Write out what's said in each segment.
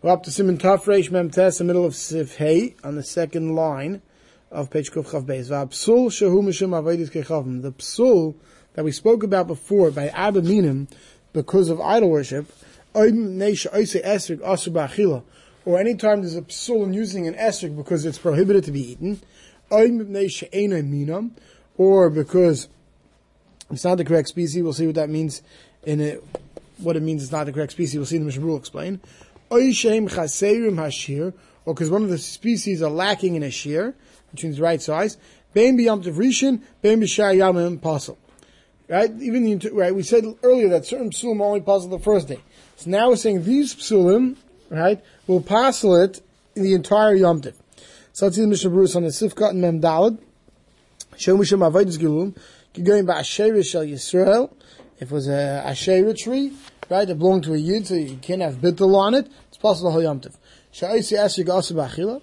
We're up to Simon Taf Reish Mem Tes, the middle of Sif Hey, on the second line of page Kuf Chav Beis. The psul that we spoke about before by Abba Minim, because of idol worship, or anytime there's a psul in using an esrik because it's prohibited to be eaten, or because it's not the correct species, we'll see what that means in it, what it means it's not the correct species, we'll see the Mishnah explain. Hashir, or because one of the species are lacking in a shear, which means right size. Bein b'yam bein b'shar yamim pasul. Right? Even the, right, we said earlier that certain psulim only pasul the first day. So now we're saying these psulim, right, will pasul it in the entire Yom Tiv. So let's see the Mishnah Berurah on the Sifkat and Mem Dalad. Show Misham Avodah Gilum. Going by Asherah Shel Yisrael. If it was a Asherah tree, right, it belonged to a Yid, so you can't have bittul on it. It's possible whole Yom Tiv. Sha'isi Asher Gasa B'Achila.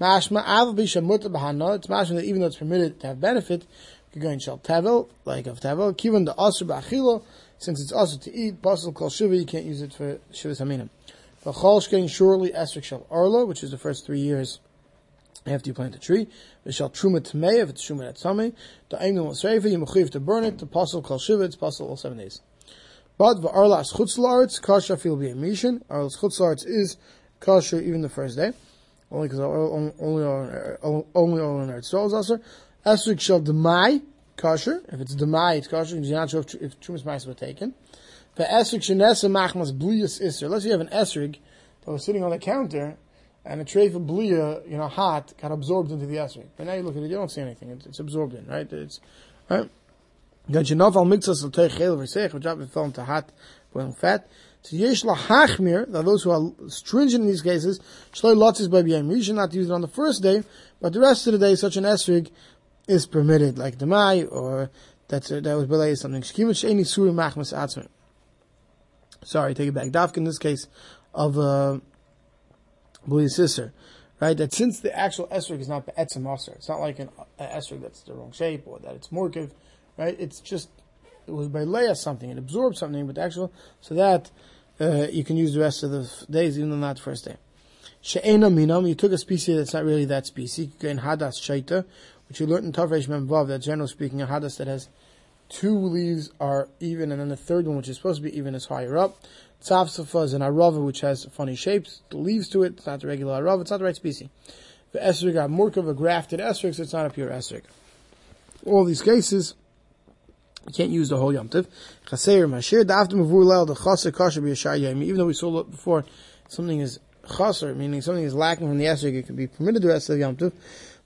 Mashma Av Bisha Mutter B'Hana. It's mashma that even though it's permitted to have benefit, you go in Shel Tevel, like of Tevel. Kivan the Asher B'Achila. Since it's also to eat, Basel Kol Shiva, you can't use it for Shiva Saminim. V'chol Shkein surely Esrik Shel Arla, which is the first three years after you plant the tree. V'shal truma tmei, if it's truma at tummy. The aim will sreifa, you mechuyev to burn it. The pasul kol shiva, it's pasul all seven days. But v'arlas chutzlaretz, kasha fil b'yemishin. Arlas chutzlaretz is kasha even the first day. Only because only only only on earth. So also esrik shall demai kasher. If it's demai, it's kasher. You're not sure if, if trumas mice were taken. The esrik shenesa machmas bliyas iser. Unless you have an esrig that was sitting on the counter and a tray of blia, you know, hot, got absorbed into the esrog. But now you look at it, you don't see anything. It's, it's absorbed in, right? It's, right? Know, al mixas al teich chel v'seich, which it fell into hot, boiling fat. So yesh lahachmir, that those who are stringent in these cases, shloi lotzis by b'yam should not to use it on the first day, but the rest of the day, such an esrig is permitted, like the mai, or that's, that was belay something. Shkivat she'eni suri machmas atzmer. Sorry, take it back. Dafka in this case of, uh, Beli's sister, right? That since the actual esrog is not the etzem aser, it's not like an, an esrog that's the wrong shape or that it's morkiv, right? It's just it was by leia something, it absorbed something, but actual so that uh, you can use the rest of the days, even not the first day. She'ena minam, you took a species that's not really that species. You in hadas shaita, which you learned in Tavresh Memvav, that generally speaking, a hadas that has two leaves are even, and then the third one, which is supposed to be even, is higher up. Tzavsafa is an arava which has funny shapes, the leaves to it, it's not the regular arava, it's not the right species. The esrig got more of a grafted esrig, so it's not a pure esrig. All these cases, you can't use the whole leil, the yom. Even though we saw it before, something is chaser, meaning something is lacking from the esrig, it can be permitted the rest of the yomtiv.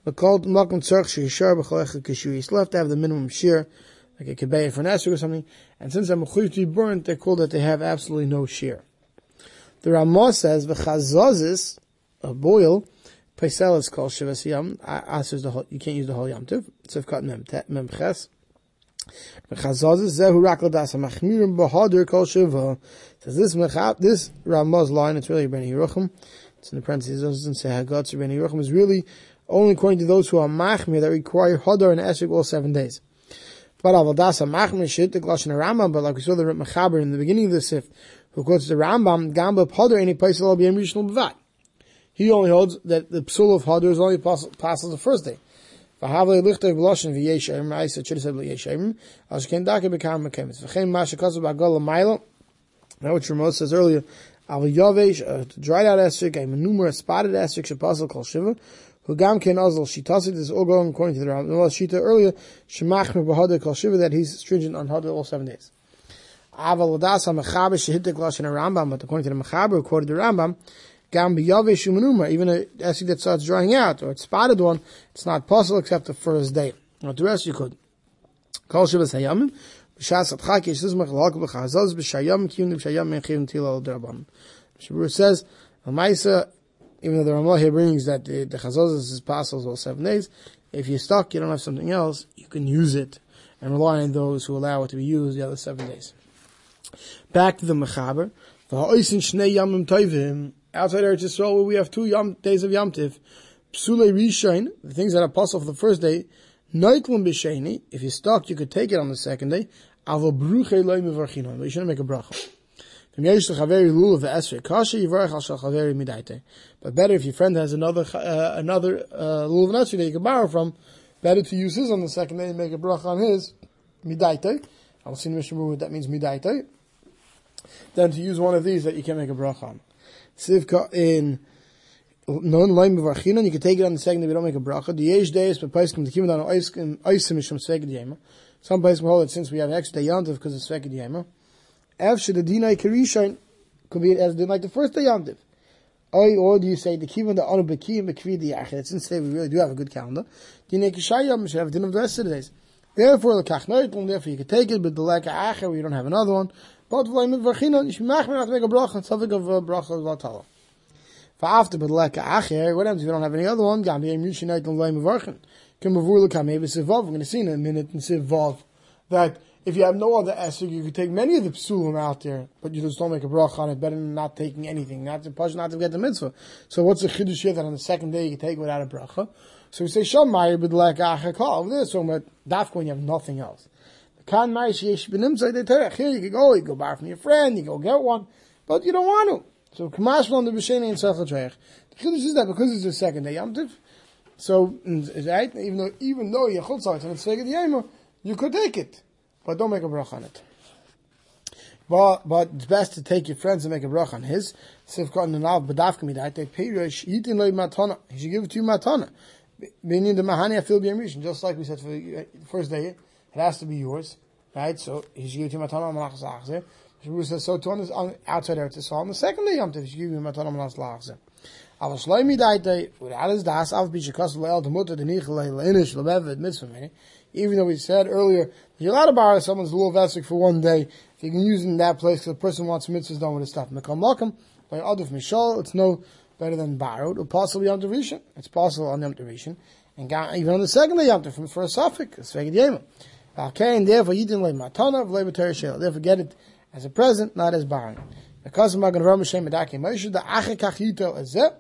But called makom tzarch shishar b'chalech kishu. You still have to have the minimum shear like a kebeya for an esrog or something, and since they're mechuyev to be burnt, they're called that they have absolutely no shear. The Ramah says v'chazazis a boil paisel is called shivas yam. Answers the whole, you can't use the whole yam tiv. It's cut mem Says this this Ramah's line. It's really Ben Yeruchim. It's in the parentheses. Doesn't say Hagatz or Ben Yeruchim. Is really only according to those who are machmir that require hadar and esrog all seven days. But Avadasa Machmishit, the Gloshan Rambam, but like we saw the Mechaber in the beginning of the Sif, who quotes the Rambam, Gamba Poder, any place will be Rishon B'vat. He only holds that the Psul of Hadar is only possible the first day. V'havle lichter b'loshen v'yesh should have said v'yesh erim, al shken dake b'kam mekemitz. V'chein ma shekasav b'agol l'mayla, now what Shemot says earlier, al yavesh, a uh, dried out esrik, a manumra spotted esrik, shepasal kol shiva, Hugam ken azal shitasi. This is all going according to the Rambam. Well, shita earlier shemachmer b'hadar kol shiva that he's stringent on hadar all seven days. Aval ladas ha-mechaber shehitek a Rambam, but according to the mechaber who quoted the Rambam, gam b'yavesh umenuma, even a esig that starts drying out or it's spotted one, it's not possible except the first day. But the rest you could. Kol shiva sayamim. B'shas atchak yeshuz mechalak b'chazaz b'shayam kiyun b'shayam menchim tila al-derabam. Shabur says, Al-Maisa, even though the Ramah here brings that the, the chazazas is possible all seven days, if you're stuck, you don't have something else, you can use it and rely on those who allow it to be used the other seven days. Back to the Mechaber. Outside Eretz Yisrael, where we have two yom, days of Yom Tiv, Psule Rishain, the things that are possible for the first day, Noitlum B'Sheni, if you're stuck, you could take it on the second day, Avo Bruche Loim But you shouldn't make a bracha. But better if your friend has another uh, another uh, lulav that you can borrow from, better to use his on the second day and make a bracha on his midaite. I'll see in Mishnah what that means midaite. Than to use one of these that you can make a bracha on. Sivka in non loim bevarchinan, you can take it on the second day we don't make a bracha. The yesh days, but place to keep it on oisim mishum sveged yema. Some places hold it since we have an extra day yantiv because it's sveged yema. Ev should the dinai karishain could be as like the first day yantiv. Or, or do you say the kivon the anu bekim bekvi the yachid? Since today we really do have a good calendar, dinai kishayam should have din of the rest of the days. Therefore, the kachnoit, therefore you can take it, but the leka acher, where you don't have another one. But v'lay mit v'chinon, you should mach to make a bracha, something of a bracha. For after, but leka acher, what happens if you don't have any other one? Gam yem yushinait v'lay mit v'chin. Kim avur lekam, maybe sivav, we're going to see in a minute in sivav, that if you have no other esrog, you could take many of the psulim out there, but you just don't make a bracha on it, better than not taking anything, not to push, not to get the mitzvah. So what's the chiddush here that on the second day you take without a bracha? So we say, Shom Meyer b'dlek achakal. Over there, so dafka when you have nothing else. Kan Meyer sheyesh b'nimtzay de terech. Here you can go, you go buy from your friend, you go get one, but you don't want to. So kamash on the b'sheni and sechel treich. The chiddush is that because it's the second day Yom Tiv, so, mm, right, even though, even though chutzah, and it's second yom, you could take it but don't make a bracha on it. But but it's best to take your friends and make a bracha on his. So if Sivkot and Nav Badavka Midai, they pay Yitin Loi Matana. He should give it to you Matana. Meaning the Mahani Afil B'Yam just like we said for the uh, first day, it has to be yours, right? So he should give you Matana Malachas Achzeh. Shabbos says so to on the outside Eretz Yisrael. On the second day Yom Tov, he should give you Matana Malachas Achzeh. Aber Shloi Midai, without his das, Av Bishakas Le'el, the Mutter, the Nichel, Le'inish, Le'bevet, Mitzvah, even though we said earlier, you're allowed to borrow someone's little vesic for one day, if you can use it in that place, because the person wants mitzvahs done with his stuff. Mekam Malkam, by Adif Mishal, it's no better than borrowed, or possibly Yom Rishon. It's possible on Yom. And even on the second day Yom from the first suffix, it's Veged Yema. And therefore, you didn't lay matana of labor Shel. Therefore, get it as a present, not as borrowing. Because Magan Ram Hashem Medake Moshe, the Achekach Yito Ezeh,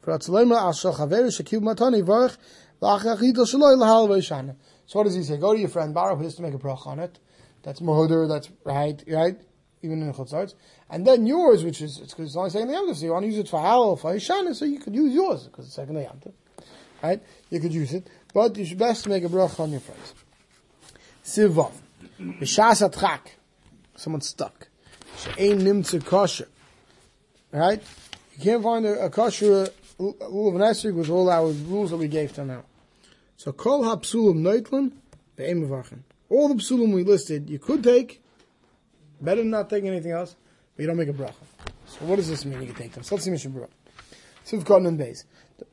for Atzalema Al Shal Chaver, Shekib Matani Varech, L'Achekach Yito Shaloi L'Hal V'Yishana. So what does he say? Go to your friend, borrow his to make a brach on it. That's mohuder, that's right, right? Even in the chutzarts. And then yours, which is, it's it's only second yamtiv, so you want to use it for halal, for Hishana, so you could use yours, because it's second yamtiv. Right? You could use it. But you should best make a brach on your friends. Sivav. B'shas atchak. Someone's stuck. She'ein nimtze kosher. Right? You can't find a, a kosher rule of an esrig with all our rules that we gave to now. So kol ha-psulim neutlen, ve'em All the psulim we listed, you could take, better than not take anything else, but you don't make a bracha. So what does this mean? You can take them. So let's see Mishnah Berurah. Siv Kotten and Beis.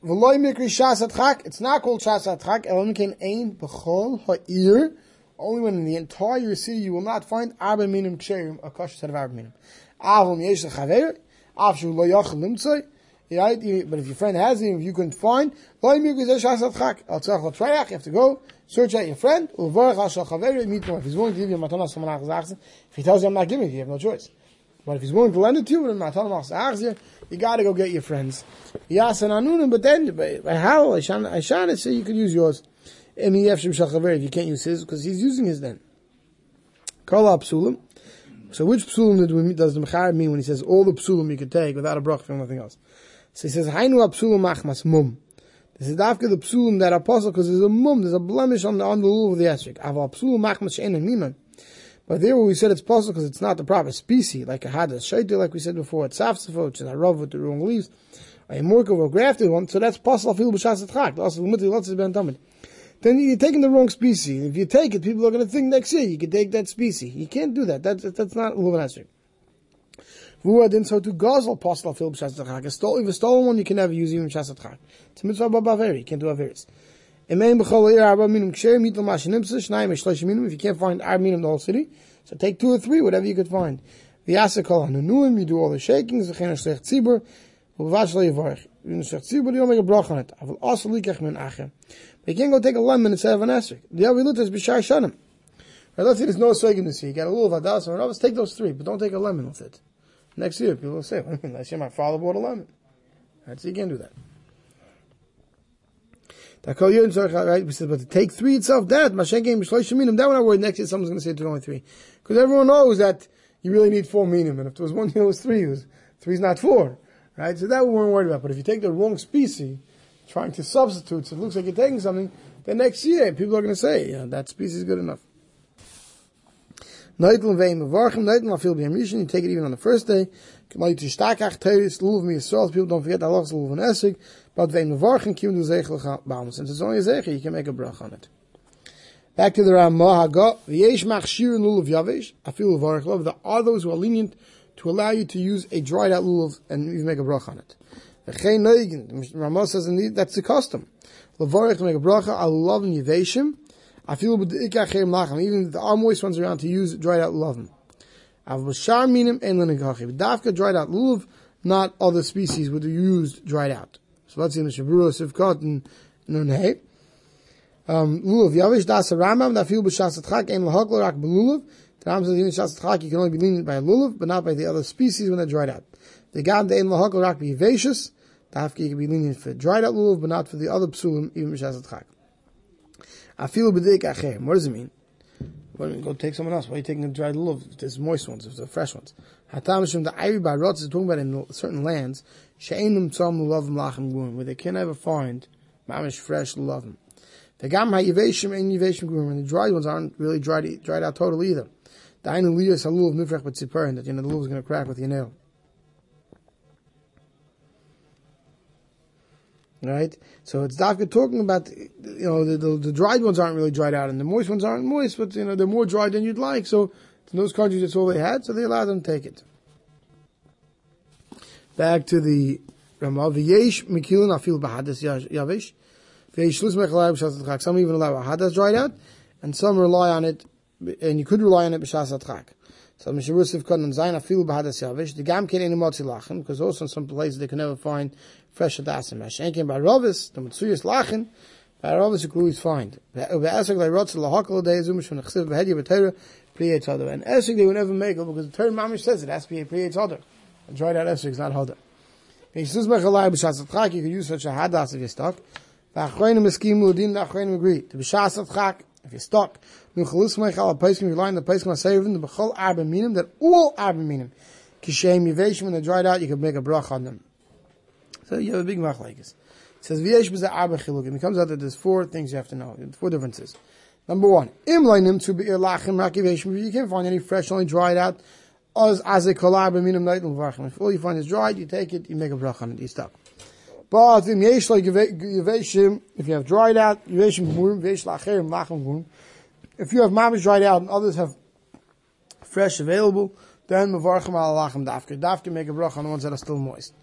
V'loy mikri shas atchak, it's not called shas atchak, elam ken ein b'chol ha'ir, only when in the entire city you will not find arba minim ksherim, a kosher set of arba minim. Avon yesh chaver, av shu lo yachal limtzoi, Right? But if your friend has him, if you couldn't find, you have to go, search out your friend. If he's willing to give you matana if he tells you I'm not giving it, you have no choice. But if he's willing to lend it to you, matana you gotta go get your friends. But then, by how, I shan't say you could use yours. And if you can't use his, because he's using his then. Up psulim. So which psulim does the Mechaber mean when he says all the psulim you could take without a brach from nothing else? So he says, Hainu psulim machmas mum. This is after the psulim that apostle, because there's a mum, there's a blemish on the, on the rule of the esrik. Aval psulim machmas she'en minon. But there we said it's possible because it's not the proper species, like a hadas shaita, like we said before, it's safsafo, is a rav with the wrong leaves, a murkav or grafted one, so that's possible fil b'shas chak. Also, the mutti lots of ben tamid. Then you're taking the wrong species. If you take it, people are going to think next year you can take that species. You can't do that. That's, that's not Luvan Esrik. Vua didn't so to Gazel Postal Phil B'Shas A stolen, if one, you can never use even B'Shas It's a mitzvah Baveri. You can't do Averis. Emein B'chol Ir Arba Minum Ksher Mitel Mashinimsa Shnayim Eshlesh Minum. If you can't find Arba Minum the whole city, so take two or three, whatever you could find. V'yasa Kol Hanunuim, you do all the shakings. V'chen Shlech Tzibur. V'vash Yivarech. It. But you can't go take a lemon instead of an esrik. The Avilut is B'shar Shanim. Right, let's see, there's no swag this year. You got a little of Adas or Let's take those three, but don't take a lemon with it. Next year, people will say, last year my father bought a lemon. Right, so you can't do that. Right, we said, but to take three itself, that Mashen came That one I worried next year someone's going to say it's only three, because everyone knows that you really need four minim. And if there was one year, it was three. It was, three's not four, right? So that we weren't worried about. But if you take the wrong species, trying to substitute, so it looks like you're taking something, then next year people are going to say, you know, that species is good enough. Vein you take it even on the first day. Lulav mi yisrael, people don't forget and esig, but vein du. Since it's only a zeichel, you can make a brach on it. Back to the Ramah v'yesh there are those who are lenient to allow you to use a dried out lulav and even make a brach on it. Ramah says indeed, that's the custom. Levarach make a bracha, al lulav and yaveshim, I feel with the ikachem lachem, even the moist ones around to use dried out lulav. Av bashar minim en lenikachi. Dafka dried out lulav, not other species would be used dried out. So let's see in the Shabura Sivkot and. Um, lulav yavish das feel. The Rambam says even shas atchak you can only be lenient by a lulav, but not by the other species when they're dried out. The gam de en lahaklo rak b'yivashus. Dafka you can be lenient for dried out lulav, but not for the other psulim even b'shas atchak. Afilu b'dik achem. What does it mean? Well, go take someone else. Why are you taking the dried lulav? There's moist ones, there's the fresh ones. Hatamishim the Ivy by Rotz is talking about in certain lands. She'enim tzom lulavim lachem guim, where they can never find mamish fresh lulavim. The gam ha'yiveshim and yiveshim guim, and the dried ones aren't really dried dried out totally either. The ainu liyas halulav nifrech b'tziparin, that you know the lulav is going to crack with your nail. Right? So it's Dafka talking about, you know, the, the, the, dried ones aren't really dried out and the moist ones aren't moist, but, you know, they're more dried than you'd like. So in those countries, that's all they had, so they allowed them to take it. Back to the Ramah. V'yesh mikilin afil b'hadas yavish. V'yesh lus mechalai b'shas Some even allow hadas dried out, and some rely on it, and you could rely on it b'shas atchak. So Mishabusif Konan Zayin Afilu Bahadas Yavish, the Gam Ken Enu Motzi Lachen, because also in some places they can never find fresh Adasim. By Rovis, the Matsuyas Lachen, by Rovis you could always find. Be'esek Lai Rotz Lahakal Zumish from the Chsiv Behedya B'Torah, Priya Tzadar. And Esek they would never make it because the Torah Mamish says it has to be a Priya Tzadar. And dried out Esek is not Hadar. Yishuz Mechalai B'Shas Atchak, you could use such a Hadas if you're stuck. V'achroinim Eskim Ludin, the Achroinim agree. To B'Shas Atchak, if you're stuck, Nuchalus Meichal Apaiskim, rely on the Paiskim Asayivim, the Bechol Arba Minim, that all Arba Minim, Kishem Yiveshim, when they're dried out, you can make a brach on them. So you have a big machlekes. It says V'yesh B'zeh Arba Chilukim. It comes out that there's four things you have to know, four differences. Number one, Im Leinim to Be'ir Lachim Rakiveshim, you can't find any fresh, only dried out, as as a kol Arba Minim V'achim. If all you find is dried, you take it, you make a brach on it, you stop. If you have dried out, if you have mamish dried out and others have fresh available, then mevarchim lachem dafke. Dafke make a bracha on the ones that are still moist.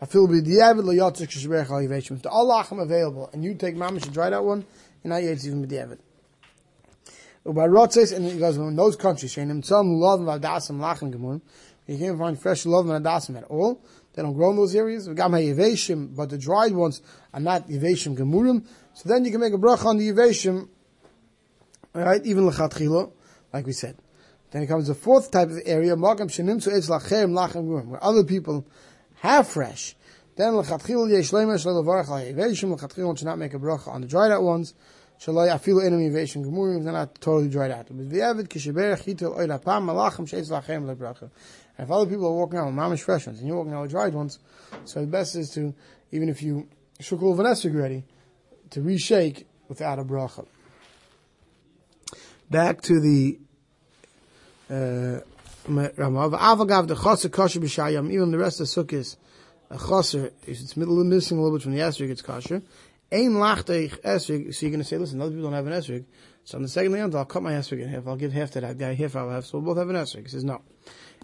I feel be diavad lo yotzik sheshberech al yiveshim. If the all lachem available and you take mamish a dried out one, you're not yet even b'diavad. By rotzes and he goes in those countries, shenim tzom love and adasim lachem gemurim. You can't find fresh love and adasim at all. They don't grow in those areas. Gam yiveshim, but the dried ones are not yiveshim gemurim. So then you can make a bracha on the yiveshim Right? Even lechatchila, like we said. Then it comes the fourth type of area, magam shenim to etz lachem lachem gurim, where other people have fresh. Then lechatchila yesh lemer shel levarach la'yeveshim, lechatchila should not make a bracha on the dried out ones, shalai afilu enemy yeveshim gemurim, they're not totally dried out. But v'yevet kisheberech hitel oil apam malachem sheitz lachem lebracha. If other people are walking out with mamish fresh ones, and you're walking out with dried ones, so the best is to, even if you shukul vanesig ready, to reshake without a bracha back to the uh, Ramav. Even the rest of the sukkahs, a chaser if it's missing a little bit from the esrig, it's kosher. Ein lachteich esrig. So you're going to say, listen, other people don't have an esrig. So on the second land, I'll cut my esrig in half. I'll give half to that guy, half I'll have. So we'll both have an esrig. He says no.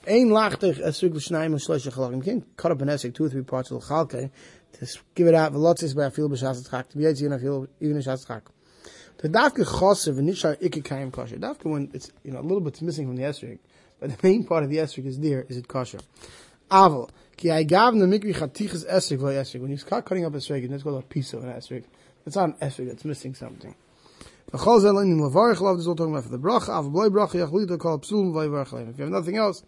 Ein lachteich esrig l'shnayim l'shlesh chalachim. You can't cut up an esrig two or three parts of the chalke to give it out. Velotzis by a feel b'shas. To be able to feel even a shas tzchak. The dafka chosev and nishar ikikayim kosher. Dafka when it's you know a little bit's missing from the esrog, but the main part of the esrog is there. Is it kosher? Aval ki I gav the mikri chatichas esrog lo esrog. When you start cutting up esrog, that's called a piece of an esrog. It's not an esrog that's missing something. The chol zelin in lavarich love is all talking about for the bracha. Av bloy bracha yachlit to call psul vayvarich If you have nothing else,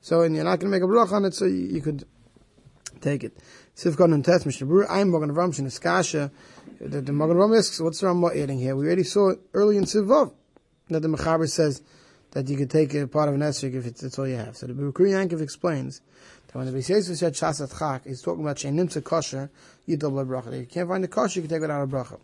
so and you're not going to make a bracha on it, so you, you could take it. Sivkon and Tess Mishnah I'm going to Ramshin Iskasha the, the Magen Ram asks, what's the Rambam adding here? We already saw it early in Sivav that the Mechaber says that you could take a part of an esrog if it's, that's all you have. So the Bikurei Yankov explains when the Beis Yosef said Shasat Chak, he's talking about Sheinimtza kosher, Yidol Bracha. If you can't find the kosher, you can take it out of bracha.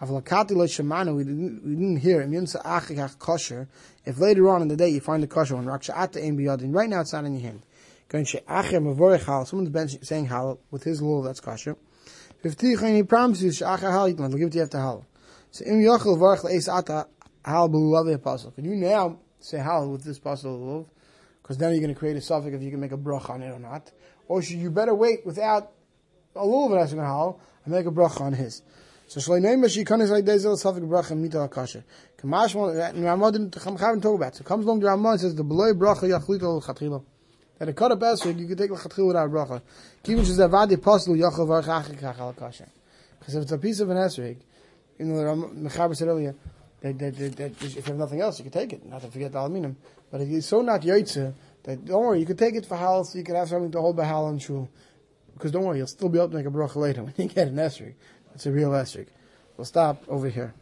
Avalakati lo shemanu, we didn't, we didn't hear it. Yimsa achikach kosher. If later on in the day you find the kosher raksha ata ein biyadin. Right now it's not in your hand. Going she acher mavorech hal. Someone's been saying hal with his law that's kosher. Fifty he promises she'acher hal yitman. He'll give it to you after hal. So im yochel vorech le'es ata hal b'lulav pasuk. Can you now say hal with this pasuk lulav? Because now you're going to create a suffix if you can make a brach on it or not. Or should you better wait without a lulav asking hal and make a brach on his. So shleimei mashi kanis like dezel safik bracha mita akasha. Kamash one uh, Ramah didn't Chachamim talk about. So comes along the Ramah and says the beloy bracha yachlito l'chatchila. That a cut up esrog you can take l'chatchila without bracha. Kivin says avadi poslu yachal varach achik achal akasha. Because if it's a piece of an esrog, you know the Mechaber said earlier if you have nothing else you can take it. Not to forget the aluminium. But if so not yaitze that don't worry you can take it for hal so you can have something to hold by hal and shul. Because don't worry, you'll still be able to make a bracha later when you get an esrog. It's a real esrog. We'll stop over here.